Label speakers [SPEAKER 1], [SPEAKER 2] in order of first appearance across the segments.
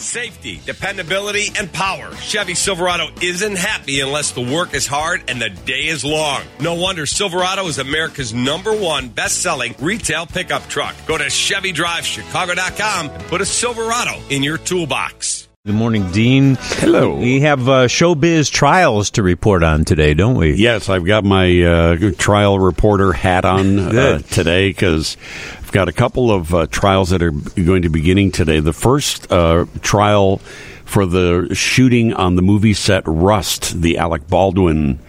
[SPEAKER 1] Safety, dependability, and power. Chevy Silverado isn't happy unless the work is hard and the day is long. No wonder Silverado is America's number one best selling retail pickup truck. Go to ChevyDriveChicago.com and put a Silverado in your toolbox.
[SPEAKER 2] Good morning, Dean.
[SPEAKER 3] Hello.
[SPEAKER 2] We have uh, showbiz trials to report on today, don't we?
[SPEAKER 3] Yes, I've got my uh, trial reporter hat on uh, today because I've got a couple of uh, trials that are going to be beginning today. The first uh, trial for the shooting on the movie set Rust, the Alec Baldwin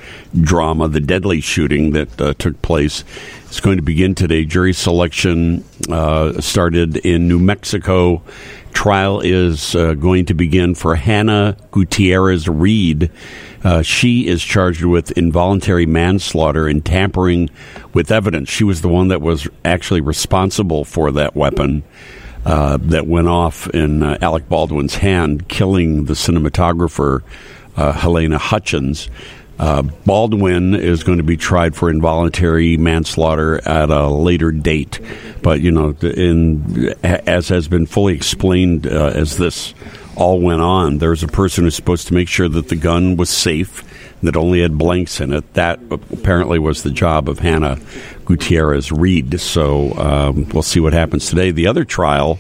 [SPEAKER 3] drama, the deadly shooting that uh, took place, is going to begin today. Jury selection uh, started in New Mexico. Trial is uh, going to begin for Hannah Gutierrez Reed. Uh, she is charged with involuntary manslaughter and tampering with evidence. She was the one that was actually responsible for that weapon uh, that went off in uh, Alec Baldwin's hand, killing the cinematographer uh, Halyna Hutchins. Uh, Baldwin is going to be tried for involuntary manslaughter at a later date, but you know, in as has been fully explained uh, as this all went on, there's a person who's supposed to make sure that the gun was safe, that only had blanks in it. That apparently was the job of Hannah Gutierrez Reed. So um, we'll see what happens today. The other trial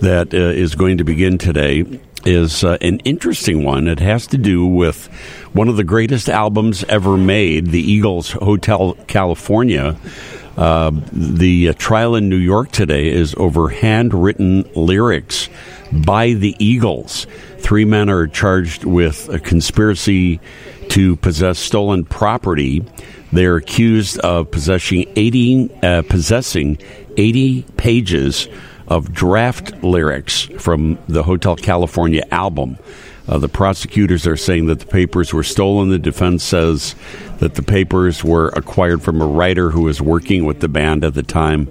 [SPEAKER 3] that uh, is going to begin today is uh, an interesting one. It has to do with one of the greatest albums ever made, the Eagles Hotel California. Uh, the uh, trial in New York today is over handwritten lyrics by the Eagles. Three men are charged with a conspiracy to possess stolen property. They're accused of possessing 80, uh, possessing 80 pages of draft lyrics from the Hotel California album. Uh, the prosecutors are saying that the papers were stolen. The defense says that the papers were acquired from a writer who was working with the band at the time,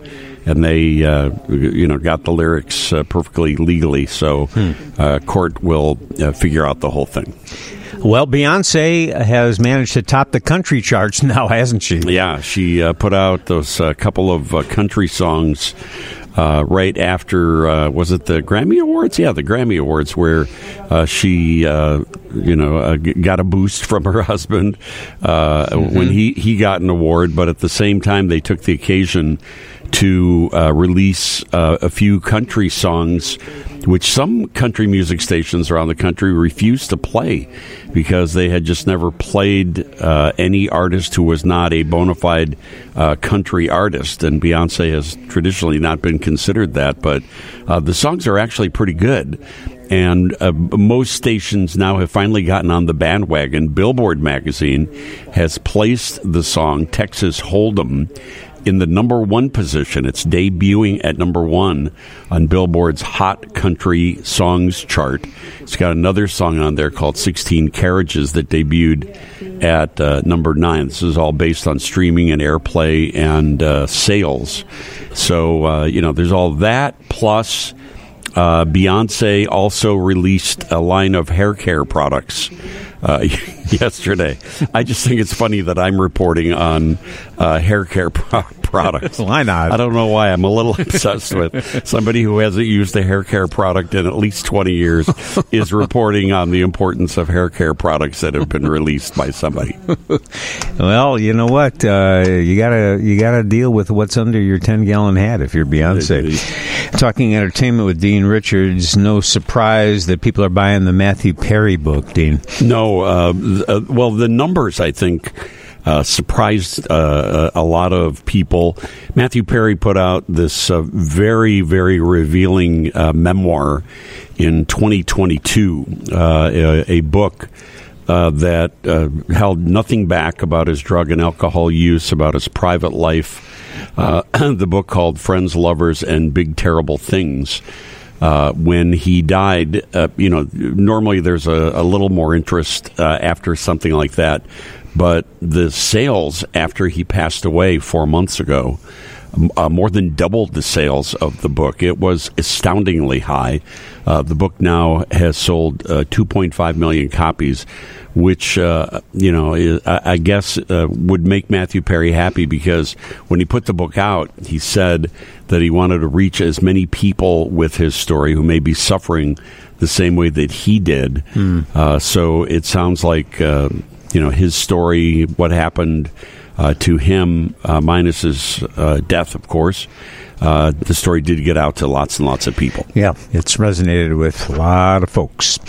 [SPEAKER 3] and they, uh, you know, got the lyrics uh, perfectly legally. So,
[SPEAKER 2] Hmm.
[SPEAKER 3] uh, court will uh, figure out the whole thing.
[SPEAKER 2] Well, Beyonce has managed to top the country charts now, hasn't she?
[SPEAKER 3] Yeah, she uh, put out those uh, couple of uh, country songs uh, right after uh, was it the Grammy Awards? Yeah, the Grammy Awards, where uh, she uh, you know uh, got a boost from her husband uh, when he he got an award, but at the same time they took the occasion to uh, release uh, a few country songs, which some country music stations around the country refused to play because they had just never played uh, any artist who was not a bona fide uh, country artist. And Beyonce has traditionally not been considered that, but uh, the songs are actually pretty good. And uh, most stations now have finally gotten on the bandwagon. Billboard magazine has placed the song Texas Hold'em in the number one position. It's debuting at number one on Billboard's Hot Country Songs chart. It's got another song on there called 16 Carriages that debuted at uh, number nine. This is all based on streaming and airplay and uh, sales. So, uh, you know, there's all that plus. Uh, Beyonce also released a line of hair care products uh, yesterday. I just think it's funny that I'm reporting on uh, hair care pro- products.
[SPEAKER 2] Why not?
[SPEAKER 3] I don't know why. I'm a little obsessed with somebody who hasn't used a hair care product in at least 20 years is reporting on the importance of hair care products that have been released by somebody.
[SPEAKER 2] Well, you know what? Uh, you gotta you gotta deal with what's under your ten gallon hat if you're Beyonce. Talking entertainment with Dean Richards. No surprise that people are buying the Matthew Perry book, Dean.
[SPEAKER 3] No, uh, uh, well, the numbers I think uh, surprised uh, a lot of people. Matthew Perry put out this uh, very, very revealing uh, memoir in 2022, uh, a, a book. Uh, that uh, held nothing back about his drug and alcohol use, about his private life. Uh, the book called Friends, Lovers, and Big Terrible Things. Uh, when he died, uh, you know, normally there's a, a little more interest uh, after something like that, but the sales after he passed away four months ago uh, more than doubled the sales of the book. It was astoundingly high. Uh, the book now has sold uh, 2.5 million copies, which uh, you know is, I, guess uh, would make Matthew Perry happy because when he put the book out, he said that he wanted to reach as many people with his story who may be suffering the same way that he did. Mm. so it sounds like you know his story, what happened uh, to him, uh, minus his uh, death, of course. Uh, the story did get out to lots and lots of people.
[SPEAKER 2] Yeah, it's resonated with a lot of folks.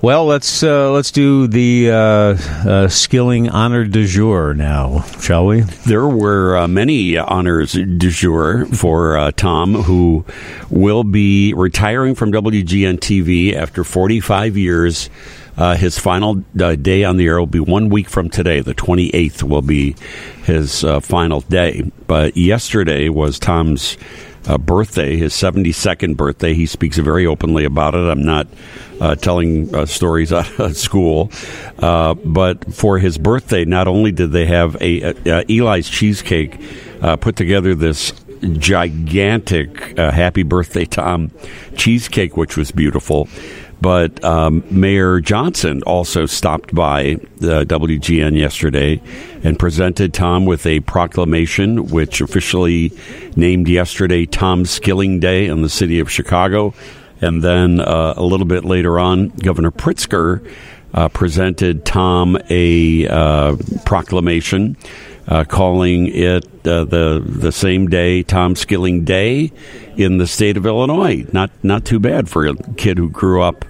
[SPEAKER 2] Well, let's uh, let's do the uh, skilling honor du jour now, shall we?
[SPEAKER 3] There were many honors du jour for Tom, who will be retiring from WGN TV after 45 years uh, his final uh, day on the air will be one week from today. The 28th will be his uh, final day. But yesterday was Tom's uh, birthday, his 72nd birthday. He speaks very openly about it. I'm not uh, telling uh, stories out of school. but for his birthday, not only did they have a, a Eli's Cheesecake put together this gigantic Happy Birthday Tom cheesecake, which was beautiful. But um, Mayor Johnson also stopped by the WGN yesterday and presented Tom with a proclamation, which officially named yesterday Tom Skilling Day in the city of Chicago. And then uh, a little bit later on, Governor Pritzker uh, presented Tom a uh, proclamation uh, calling it uh, the the same day Tom Skilling Day in the state of Illinois. Not not too bad for a kid who grew up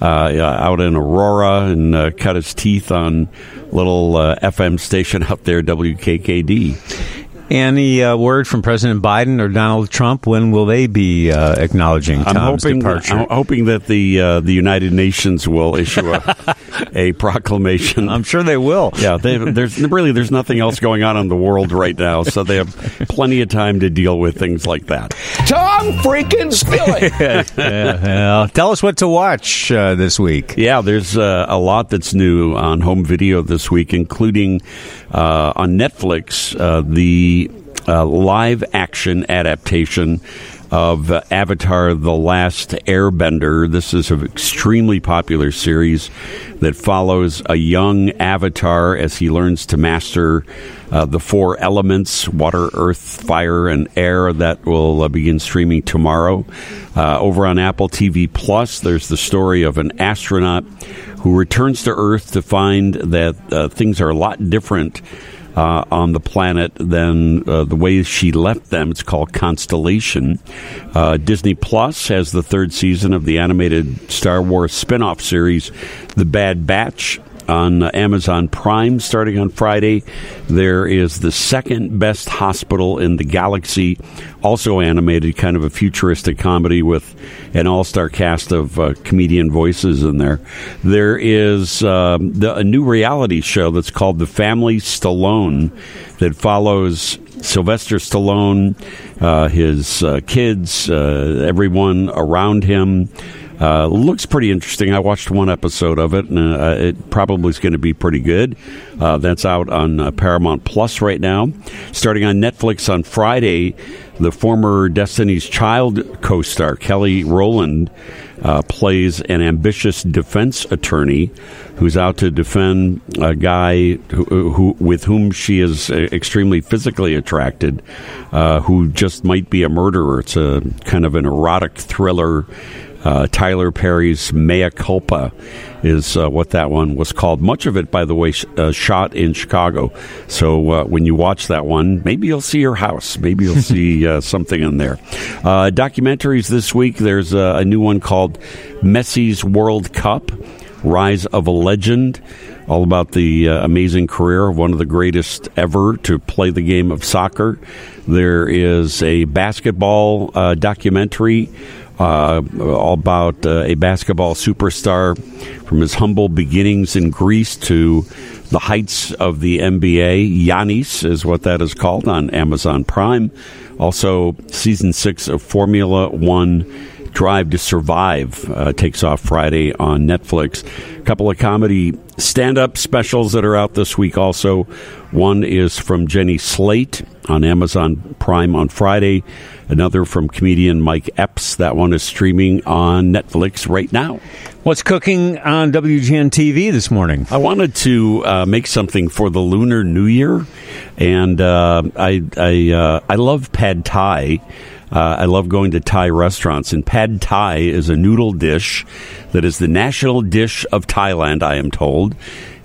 [SPEAKER 3] uh, out in Aurora and uh, cut his teeth on little uh, FM station out there, WKKD.
[SPEAKER 2] Any uh, word from President Biden or Donald Trump? When will they be uh, acknowledging Tom's
[SPEAKER 3] I'm hoping,
[SPEAKER 2] departure?
[SPEAKER 3] I'm hoping that the uh, the United Nations will issue a, a, proclamation.
[SPEAKER 2] I'm sure they will.
[SPEAKER 3] Yeah, they, there's really there's nothing else going on in the world right now, so they have plenty of time to deal with things like that.
[SPEAKER 4] Tom freaking Skilling.
[SPEAKER 2] yeah, well, tell us what to watch uh, this week.
[SPEAKER 3] Yeah, there's uh, a lot that's new on home video this week, including uh, on Netflix the uh, live action adaptation of uh, Avatar The Last Airbender. This is an extremely popular series that follows a young Avatar as he learns to master uh, the four elements water, earth, fire, and air. That will uh, begin streaming tomorrow. Uh, over on Apple TV Plus, there's the story of an astronaut who returns to Earth to find that uh, things are a lot different uh, on the planet than uh, the way she left them. It's called Constellation. Uh, Disney Plus has the third season of the animated Star Wars spin off series, The Bad Batch on Amazon Prime starting on Friday. There is the second best hospital in the galaxy, also animated, kind of a futuristic comedy with an all star cast of uh, comedian voices in there. There is um, the, a new reality show that's called The Family Stallone that follows Sylvester Stallone, uh, his uh, kids, uh, everyone around him. Uh, looks pretty interesting. I watched one episode of it, and uh, it probably is going to be pretty good. Uh, that's out on uh, Paramount Plus right now. Starting on Netflix on Friday, the former Destiny's Child co star Kelly Rowland uh, plays an ambitious defense attorney who's out to defend a guy who, who with whom she is uh, extremely physically attracted, who just might be a murderer. It's a kind of an erotic thriller uh, Tyler Perry's Mea Culpa is uh, what that one was called. Much of it, by the way, sh- uh, shot in Chicago. So uh, when you watch that one, maybe you'll see your house. Maybe you'll see uh, something in there. Uh, documentaries this week. There's a new one called Messi's World Cup: Rise of a Legend. All about the amazing career of one of the greatest ever to play the game of soccer. There is a basketball documentary uh, about uh, a basketball superstar from his humble beginnings in Greece to the heights of the NBA. Giannis is what that is called on Amazon Prime. Also, season six of Formula One Drive to Survive uh, takes off Friday on Netflix. A couple of comedy stand up specials that are out this week also. One is from Jenny Slate on Amazon Prime on Friday. Another from comedian Mike Epps. That one is streaming on Netflix right now.
[SPEAKER 2] What's cooking on WGN TV this morning?
[SPEAKER 3] I wanted to uh, make something for the Lunar New Year, and uh, I I, uh, I love pad thai. Uh, I love going to Thai restaurants, and pad thai is a noodle dish that is the national dish of Thailand. I am told,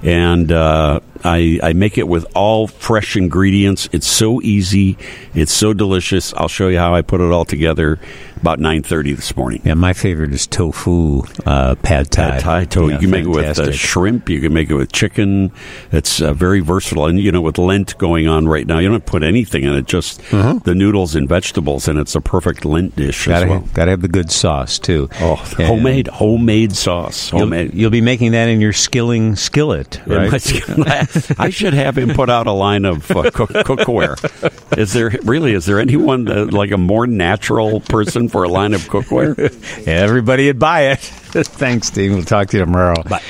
[SPEAKER 3] and uh, I, I make it with all fresh ingredients. It's so easy. It's so delicious. I'll show you how I put it all together about 9.30 this morning.
[SPEAKER 2] Yeah, my favorite is tofu uh, pad thai.
[SPEAKER 3] Pad thai tofu.
[SPEAKER 2] Yeah,
[SPEAKER 3] you can make it with uh, shrimp. You can make it with chicken. It's uh, very versatile. And, you know, with Lent going on right now, you don't put anything in it, just
[SPEAKER 2] Uh-huh.
[SPEAKER 3] the noodles and vegetables, and it's a perfect Lent dish
[SPEAKER 2] Gotta,
[SPEAKER 3] as well.
[SPEAKER 2] gotta have the good sauce too.
[SPEAKER 3] Oh,
[SPEAKER 2] And
[SPEAKER 3] homemade, homemade sauce.
[SPEAKER 2] You'll,
[SPEAKER 3] Homemade.
[SPEAKER 2] you'll be making that in your skilling skillet, right?
[SPEAKER 3] I should have him put out a line of uh, cook, cookware. Is there really? Is there anyone uh, like a more natural person for a line of cookware?
[SPEAKER 2] Everybody would buy it. Thanks, Steve. We'll talk to you tomorrow. Bye.